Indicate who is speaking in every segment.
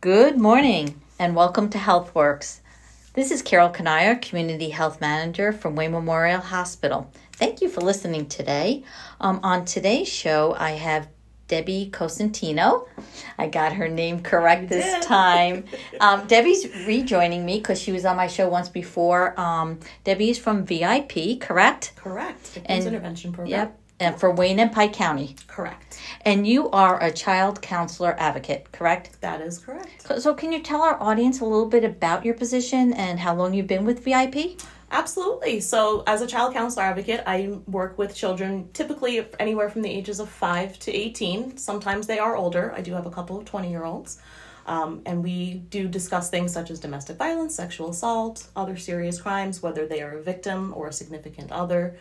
Speaker 1: Good morning and welcome to HealthWorks. This is Carol Kanaya, Community Health Manager from Wayne Memorial Hospital. Thank you for listening today. Um, on today's show, I have Debbie Cosentino. I got her name correct this time. Um, Debbie's rejoining me because she was on my show once before. Um, Debbie's from VIP, correct?
Speaker 2: Correct. Victims
Speaker 1: And-
Speaker 2: intervention program.
Speaker 1: Yep. And for Wayne and Pike County.
Speaker 2: Correct.
Speaker 1: And you are a child counselor advocate, correct?
Speaker 2: That is correct.
Speaker 1: So- So, can you tell our audience a little bit about your position and how long you've been with VIP?
Speaker 2: Absolutely. So, as a child counselor advocate, I work with children typically anywhere from the ages of 5 to 18. Sometimes they are older. I do have a couple of 20 year olds. Um, and we do discuss things such as domestic violence, sexual assault, other serious crimes, whether they are a victim or a significant other.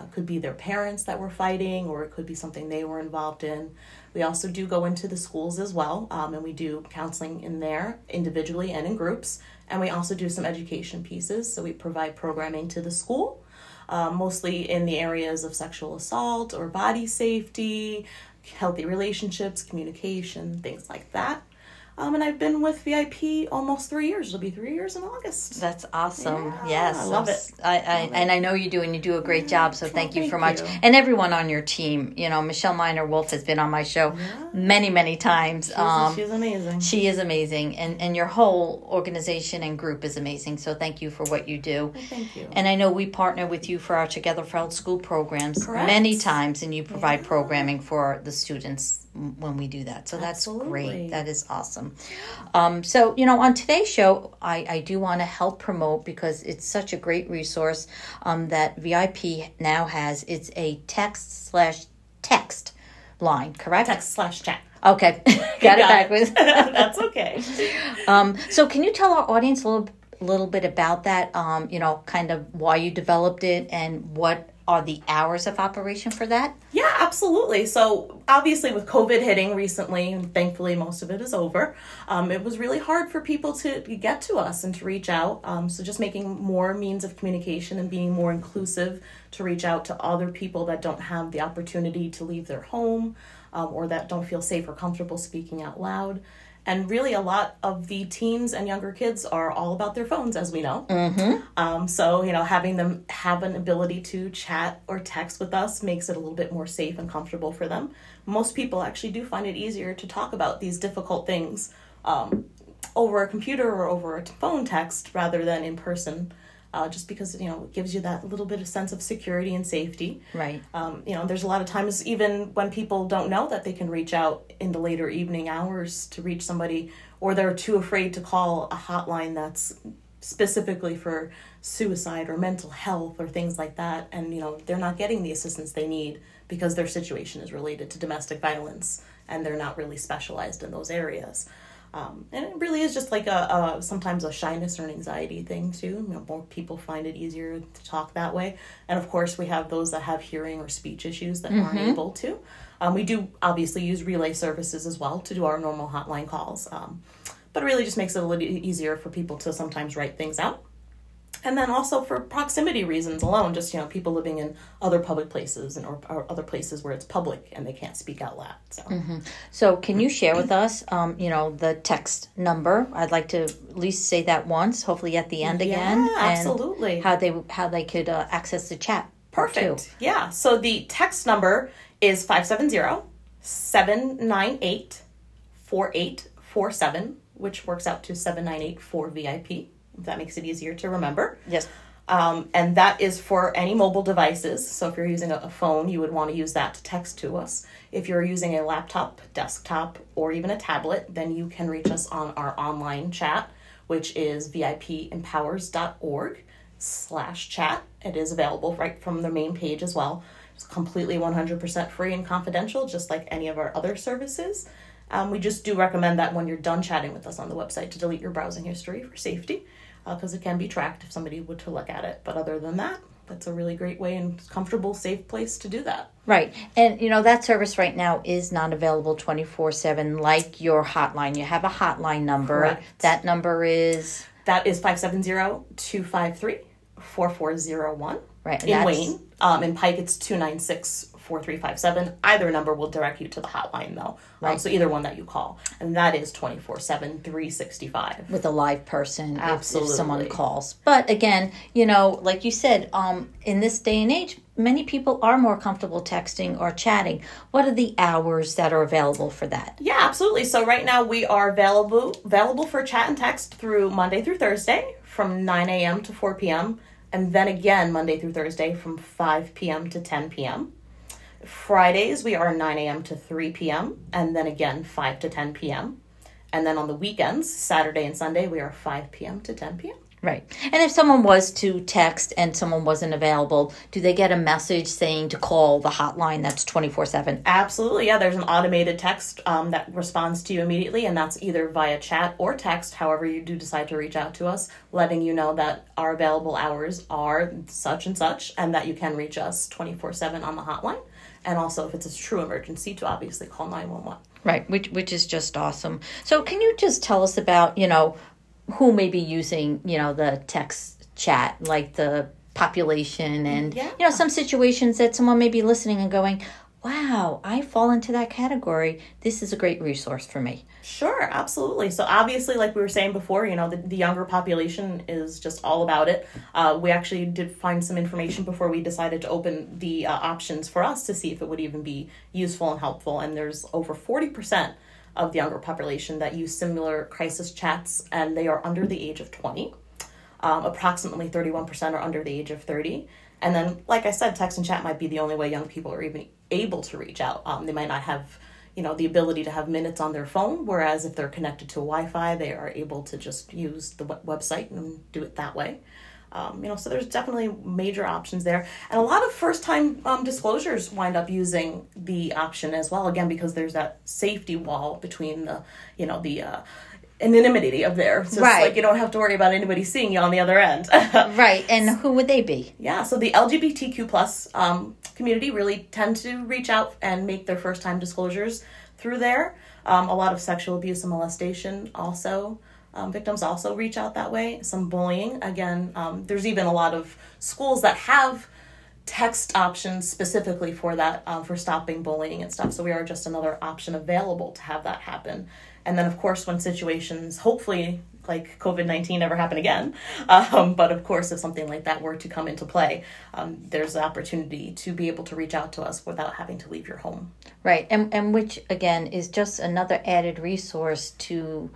Speaker 2: Uh, could be their parents that were fighting, or it could be something they were involved in. We also do go into the schools as well, um, and we do counseling in there individually and in groups. And we also do some education pieces. So we provide programming to the school, uh, mostly in the areas of sexual assault or body safety, healthy relationships, communication, things like that. Um, and I've been with VIP almost three years. It'll be three years in August.
Speaker 1: That's awesome.
Speaker 2: Yeah,
Speaker 1: yes,
Speaker 2: I love it.
Speaker 1: I, I
Speaker 2: Love it.
Speaker 1: and I know you do, and you do a great job. So thank you for much,
Speaker 2: you.
Speaker 1: and everyone on your team. You know, Michelle Miner Wolf has been on my show many, many times.
Speaker 2: She's,
Speaker 1: um,
Speaker 2: she's amazing.
Speaker 1: she is amazing, and and your whole organization and group is amazing. So thank you for what you do.
Speaker 2: Thank you.
Speaker 1: And I know we partner with you for our Together for Health school programs
Speaker 2: Correct.
Speaker 1: many times, and you provide programming for the students when we do that. So that's
Speaker 2: Absolutely.
Speaker 1: great. That is awesome. Um, so, you know, on today's show, I, I do want to help promote because it's such a great resource um, that VIP now has. It's a text slash text line, correct?
Speaker 2: Text slash chat.
Speaker 1: Okay, got
Speaker 2: Got it.
Speaker 1: backwards.
Speaker 2: That's okay.
Speaker 1: Um, so can you tell our audience a little little bit about that? Um, you know, kind of why you developed it and what are the hours of operation for that?
Speaker 2: Yeah, absolutely. So, obviously, with COVID hitting recently, and thankfully most of it is over, um, it was really hard for people to get to us and to reach out. Um, so, just making more means of communication and being more inclusive to reach out to other people that don't have the opportunity to leave their home um, or that don't feel safe or comfortable speaking out loud. And really, a lot of the teens and younger kids are all about their phones, as we know. Um, so, you know, having them have an ability to chat or text with us makes it a little bit more safe and comfortable for them. Most people actually do find it easier to talk about these difficult things um, over a computer or over a phone text rather than in person. Uh, just because you know it gives you that little bit of sense of security and safety.
Speaker 1: Right.
Speaker 2: Um, you know, there's a lot of times even when people don't know that they can reach out in the later evening hours to reach somebody, or they're too afraid to call a hotline that's specifically for suicide or mental health or things like that, and you know they're not getting the assistance they need because their situation is related to domestic violence and they're not really specialized in those areas. Um, and it really is just like a, a sometimes a shyness or an anxiety thing too. You know, more people find it easier to talk that way. And of course, we have those that have hearing or speech issues that aren't able to. Um, we do obviously use relay services as well to do our normal hotline calls. Um, but it really just makes it a little easier for people to sometimes write things out. And then also for proximity reasons alone, just you know, people living in other public places and or, or other places where it's public and they can't speak out loud. So
Speaker 1: So can you share with us, um, you know, the text number? I'd like to at least say that once, hopefully at the end again.
Speaker 2: Yeah, absolutely.
Speaker 1: And how they how they could uh, access the chat.
Speaker 2: Perfect. Yeah. So the text number is 570 798 4847, which works out to 7984 VIP. That makes it easier to remember.
Speaker 1: Yes.
Speaker 2: Um, and that is for any mobile devices. So if you're using a, a phone, you would want to use that to text to us. If you're using a laptop, desktop, or even a tablet, then you can reach us on our online chat, which is vipempowers.org slash chat. It is available right from the main page as well. It's completely 100% free and confidential, just like any of our other services. Um, we just do recommend that when you're done chatting with us on the website to delete your browsing history for safety, because it can be tracked if somebody were to look at it. But other than that, that's a really great way and comfortable, safe place to do that.
Speaker 1: Right. And, you know, that service right now is not available 24 7 like your hotline. You have a hotline number.
Speaker 2: Correct.
Speaker 1: That number is,
Speaker 2: That is 570 253 4401.
Speaker 1: right.
Speaker 2: In
Speaker 1: that's-
Speaker 2: Wayne. Um, in Pike, it's 296 4357. Either number will direct you to the hotline though. Um, so either one that you call. And that is 24 7, 365.
Speaker 1: with a live person if- if, someone calls. But again, you know, like you said, um, in this day and age, many people are more comfortable texting or chatting. What are the hours that are available for that?
Speaker 2: Yeah, absolutely. So right now we are available available for chat and text through Monday through Thursday from 9 a.m. to 4 p.m. and then again Monday through Thursday from 5 p.m. to 10 p.m. Fridays we are 9 a.m. to 3 p.m. and then again 5 to 10 p.m. And then on the weekends, Saturday and Sunday, we are 5 p.m. to 10 p.m.
Speaker 1: Right. And if someone was to text and someone wasn't available, do they get a message saying to call the hotline that's 24 7?
Speaker 2: Absolutely, yeah. There's an automated text um, that responds to you immediately, and that's either via chat or text, however, you do decide to reach out to us, letting you know that our available hours are such and such, and that you can reach us 24 7 on the hotline. And also, if it's a true emergency, to obviously call 911.
Speaker 1: Right, which which is just awesome. So can you just tell us about, you know, who may be using, you know, the text chat, like the population and
Speaker 2: Yeah.
Speaker 1: you know, some situations that someone may be listening and going, Wow, I fall into that category. This is a great resource for me.
Speaker 2: Sure, absolutely. So obviously, like we were saying before, you know, the, the younger population is just all about it. Uh, we actually did find some information before we decided to open the uh, options for us to see if it would even be useful and helpful. And there's over 40% of the younger population that use similar crisis chats, and they are under the age of 20. Um, approximately 31% are under the age of 30. And then, like I said, text and chat might be the only way young people are even able to reach out. Um, they might not have, you know, the ability to have minutes on their phone, whereas if they're connected to Wi-Fi, they are able to just use the website and do it that way. Um, you know, so there's definitely major options there, and a lot of first-time um, disclosures wind up using the option as well. Again, because there's that safety wall between the, you know, the uh, anonymity of there. So
Speaker 1: Right.
Speaker 2: it's like you don't have to worry about anybody seeing you on the other end.
Speaker 1: Right. And who would they be?
Speaker 2: yeah, so the LGBTQ plus um, community really tend to reach out and make their first time disclosures through there. Um, a lot of sexual abuse and molestation also. Um, victims also reach out that way. Some bullying. Again, um, there's even a lot of schools that have text options specifically for that, um, for stopping bullying and stuff. So we are just another option available to have that happen. And then, of course, when situations, hopefully, like COVID 19 never happen again, um, but of course, if something like that were to come into play, um, there's the opportunity to be able to reach out to us without having to leave your home.
Speaker 1: Right. And and which again is just another added resource to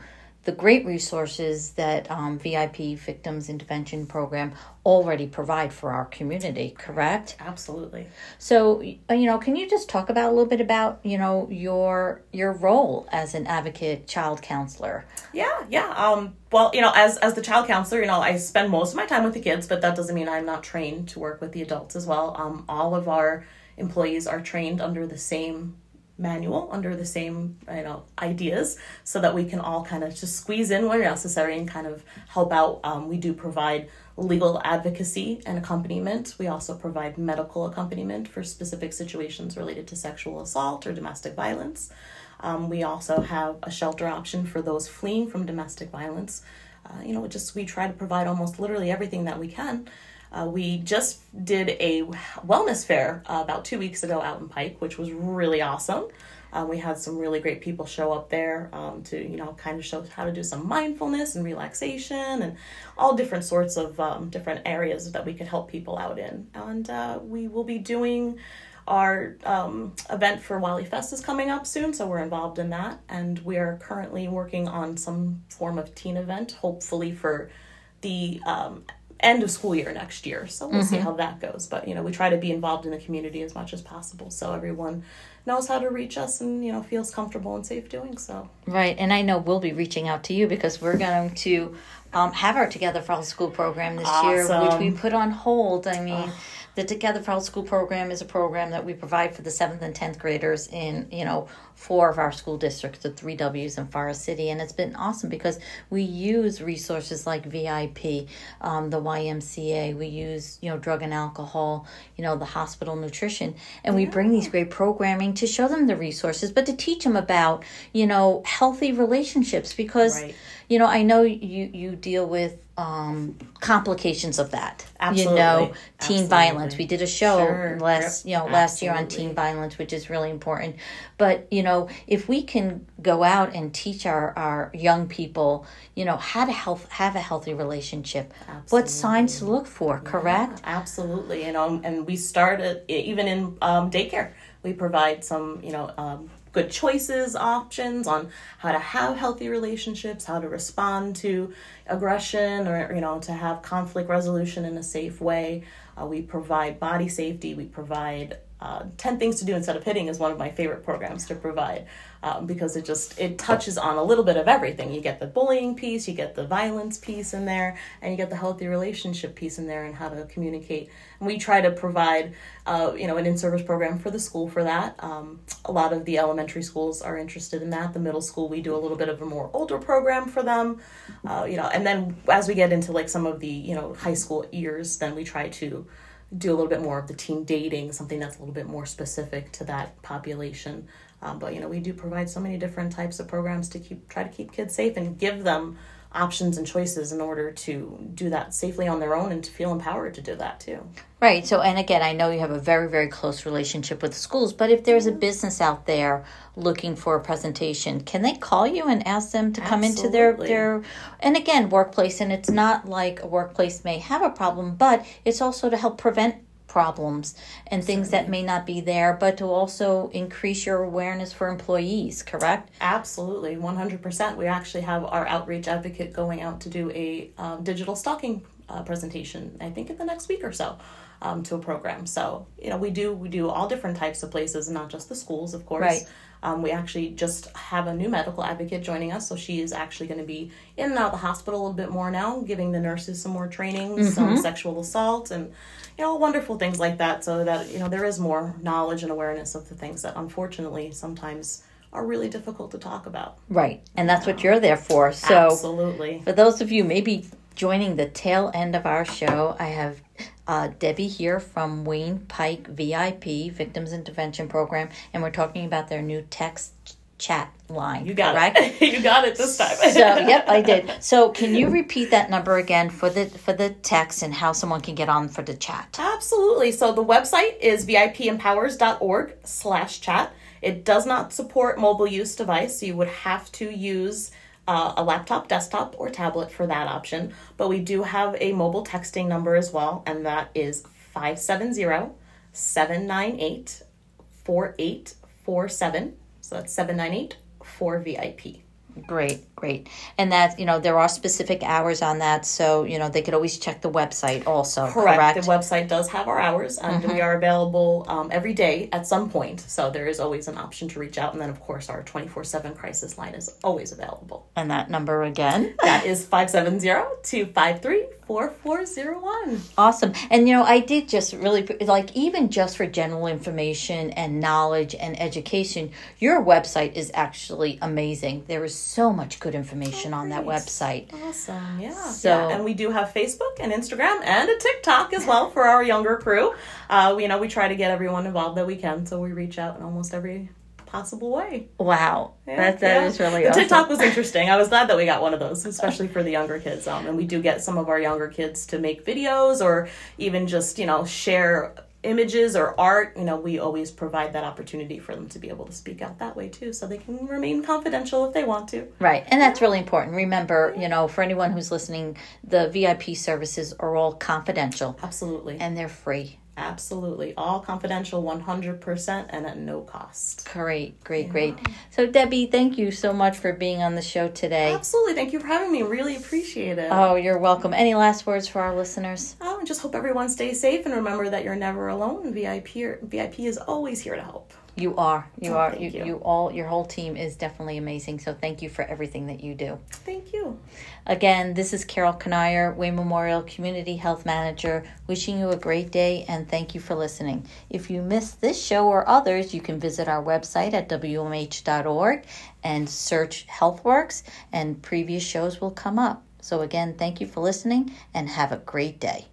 Speaker 1: the great resources that um, VIP Victims Intervention Program already provide for our community, correct?
Speaker 2: Absolutely.
Speaker 1: So, you know, can you just talk about a little bit about, you know, your your role as an advocate child counselor?
Speaker 2: Yeah, yeah. Um, well, you know, as as the child counselor, you know, I spend most of my time with the kids, but that doesn't mean I'm not trained to work with the adults as well. Um, all of our employees are trained under the same manual, under the same you know ideas, so that we can all kind of just squeeze in where necessary and kind of help out. Um, we do provide legal advocacy and accompaniment. We also provide medical accompaniment for specific situations related to sexual assault or domestic violence. Um, we also have a shelter option for those fleeing from domestic violence. Uh, you know, just we try to provide almost literally everything that we can. Uh, we just did a wellness fair uh, about two weeks ago out in Pike, which was really awesome. Uh, we had some really great people show up there um, to, you know, kind of show how to do some mindfulness and relaxation and all different sorts of um, different areas that we could help people out in. And uh, we will be doing our um, event for Wally Fest is coming up soon, so we're involved in that. And we are currently working on some form of teen event, hopefully for the um, end of school year next year. So we'll see how that goes. But you know, we try to be involved in the community as much as possible, so everyone knows how to reach us and you know feels comfortable and safe doing so.
Speaker 1: Right, and I know we'll be reaching out to you because we're going to um, have our Together for All School program this year, which we put on hold. I mean, the Together for All School program is a program that we provide for the seventh and tenth graders in you know four of our school districts, the three W's in Forest City, and it's been awesome because we use resources like VIP, um, the YMCA, we use you know drug and alcohol, you know the hospital nutrition, and we bring these great programming to show them the resources, but to teach them about you know healthy relationships because
Speaker 2: Right.
Speaker 1: you know, I know you you deal with um, complications of that.
Speaker 2: Absolutely.
Speaker 1: You know, teen
Speaker 2: Absolutely.
Speaker 1: violence. We did a show
Speaker 2: Sure.
Speaker 1: last, you know, last year on teen violence, which is really important. But you know, if we can go out and teach our our young people, you know, how to health have a healthy relationship, what signs to look for, correct?
Speaker 2: Absolutely, you know, and we started even in um, daycare. We provide some, you know, um, good choices, options on how to have healthy relationships, how to respond to aggression, or you know, to have conflict resolution in a safe way. Uh, we provide body safety. We provide uh, 10 things to do instead of hitting is one of my favorite programs to provide um, because it just it touches on a little bit of everything. You get the bullying piece you get the violence piece in there and you get the healthy relationship piece in there and how to communicate. And we try to provide uh, you know an in-service program for the school for that. Um, a lot of the elementary schools are interested in that. The middle school we do a little bit of a more older program for them. Uh, you know and then as we get into like some of the you know high school years then we try to do a little bit more of the teen dating, something that's a little bit more specific to that population. Um, but you know, we do provide so many different types of programs to keep try to keep kids safe and give them options and choices in order to do that safely on their own and to feel empowered to do that too.
Speaker 1: Right. So, and again, I know you have a very, very close relationship with the schools, but if there's a business out there looking for a presentation, can they call you and ask them to come into their, their, and again, workplace, and it's not like a workplace may have a problem, but it's also to help prevent problems and things that may not be there, but to also increase your awareness for employees, correct?
Speaker 2: Absolutely, 100%. We actually have our outreach advocate going out to do a um, digital stalking uh, presentation, I think in the next week or so. Um, to a program, so you know we do we do all different types of places, and not just the schools, of course.
Speaker 1: Right.
Speaker 2: Um, we actually just have a new medical advocate joining us, so she is actually going to be in and out of the hospital a little bit more now, giving the nurses some more training, some sexual assault, and you know wonderful things like that, so that you know there is more knowledge and awareness of the things that unfortunately sometimes are really difficult to talk about.
Speaker 1: Right. And that's what you're there for. So,
Speaker 2: Absolutely.
Speaker 1: For those of you maybe joining the tail end of our show, I have uh, Debbie here from Wayne Pike VIP Victims Intervention Program, and we're talking about their new text chat line.
Speaker 2: You got
Speaker 1: correct?
Speaker 2: it. you got it this time.
Speaker 1: so yep, I did. So can you repeat that number again for the for the text and how someone can get on for the chat?
Speaker 2: Absolutely. So the website is vipempowers.org slash chat. It does not support mobile use device, so you would have to use uh, a laptop, desktop, or tablet for that option. But we do have a mobile texting number as well, and that is 570 798 4847. So that's 798 4VIP.
Speaker 1: Great, great. And that you know there are specific hours on that, so you know they could always check the website also.
Speaker 2: Correct.
Speaker 1: Correct. Mm-hmm.
Speaker 2: The website does have our hours, and we are available um, every day at some point. So there is always an option to reach out, and then of course our twenty four seven crisis line is always available.
Speaker 1: and that number again.
Speaker 2: That is 570-253-4401.
Speaker 1: Awesome. And you know, I did just really like even just for general information and knowledge and education, your website is actually amazing. There is so much good information on that website.
Speaker 2: Awesome. Yeah.
Speaker 1: So-
Speaker 2: yeah. And we do have Facebook and Instagram and a TikTok as well for our younger crew. Uh, you know, we try to get everyone involved that we can, so we reach out in almost every possible way.
Speaker 1: Wow. that that
Speaker 2: Yeah.
Speaker 1: is really
Speaker 2: the
Speaker 1: awesome.
Speaker 2: TikTok was interesting. I was glad that we got one of those, especially for the younger kids. Um, and we do get some of our younger kids to make videos or even just you know share images or art. You know, we always provide that opportunity for them to be able to speak out that way too, so they can remain confidential if they want to.
Speaker 1: Right. And that's really important. Remember, you know, for anyone who's listening, the VIP services are all confidential
Speaker 2: Absolutely,
Speaker 1: and they're free.
Speaker 2: Absolutely, all confidential, one hundred percent, and at no cost.
Speaker 1: Great, great, great. So Debbie, thank you so much for being on the show today.
Speaker 2: Absolutely, thank you for having me. Really appreciate it.
Speaker 1: Oh, you're welcome. Any last words for our listeners?
Speaker 2: Oh, and just hope everyone stays safe and remember that you're never alone. VIP VIP is always here to help.
Speaker 1: You are. You
Speaker 2: Oh,
Speaker 1: are. You,
Speaker 2: you.
Speaker 1: you all your whole team is definitely amazing. So thank you for everything that you do.
Speaker 2: Thank you.
Speaker 1: Again, this is Carol Kanier, Wayne Memorial Community Health Manager, wishing you a great day and thank you for listening. If you missed this show or others, you can visit our website at wmh.org and search HealthWorks, and previous shows will come up. So, again, thank you for listening and have a great day.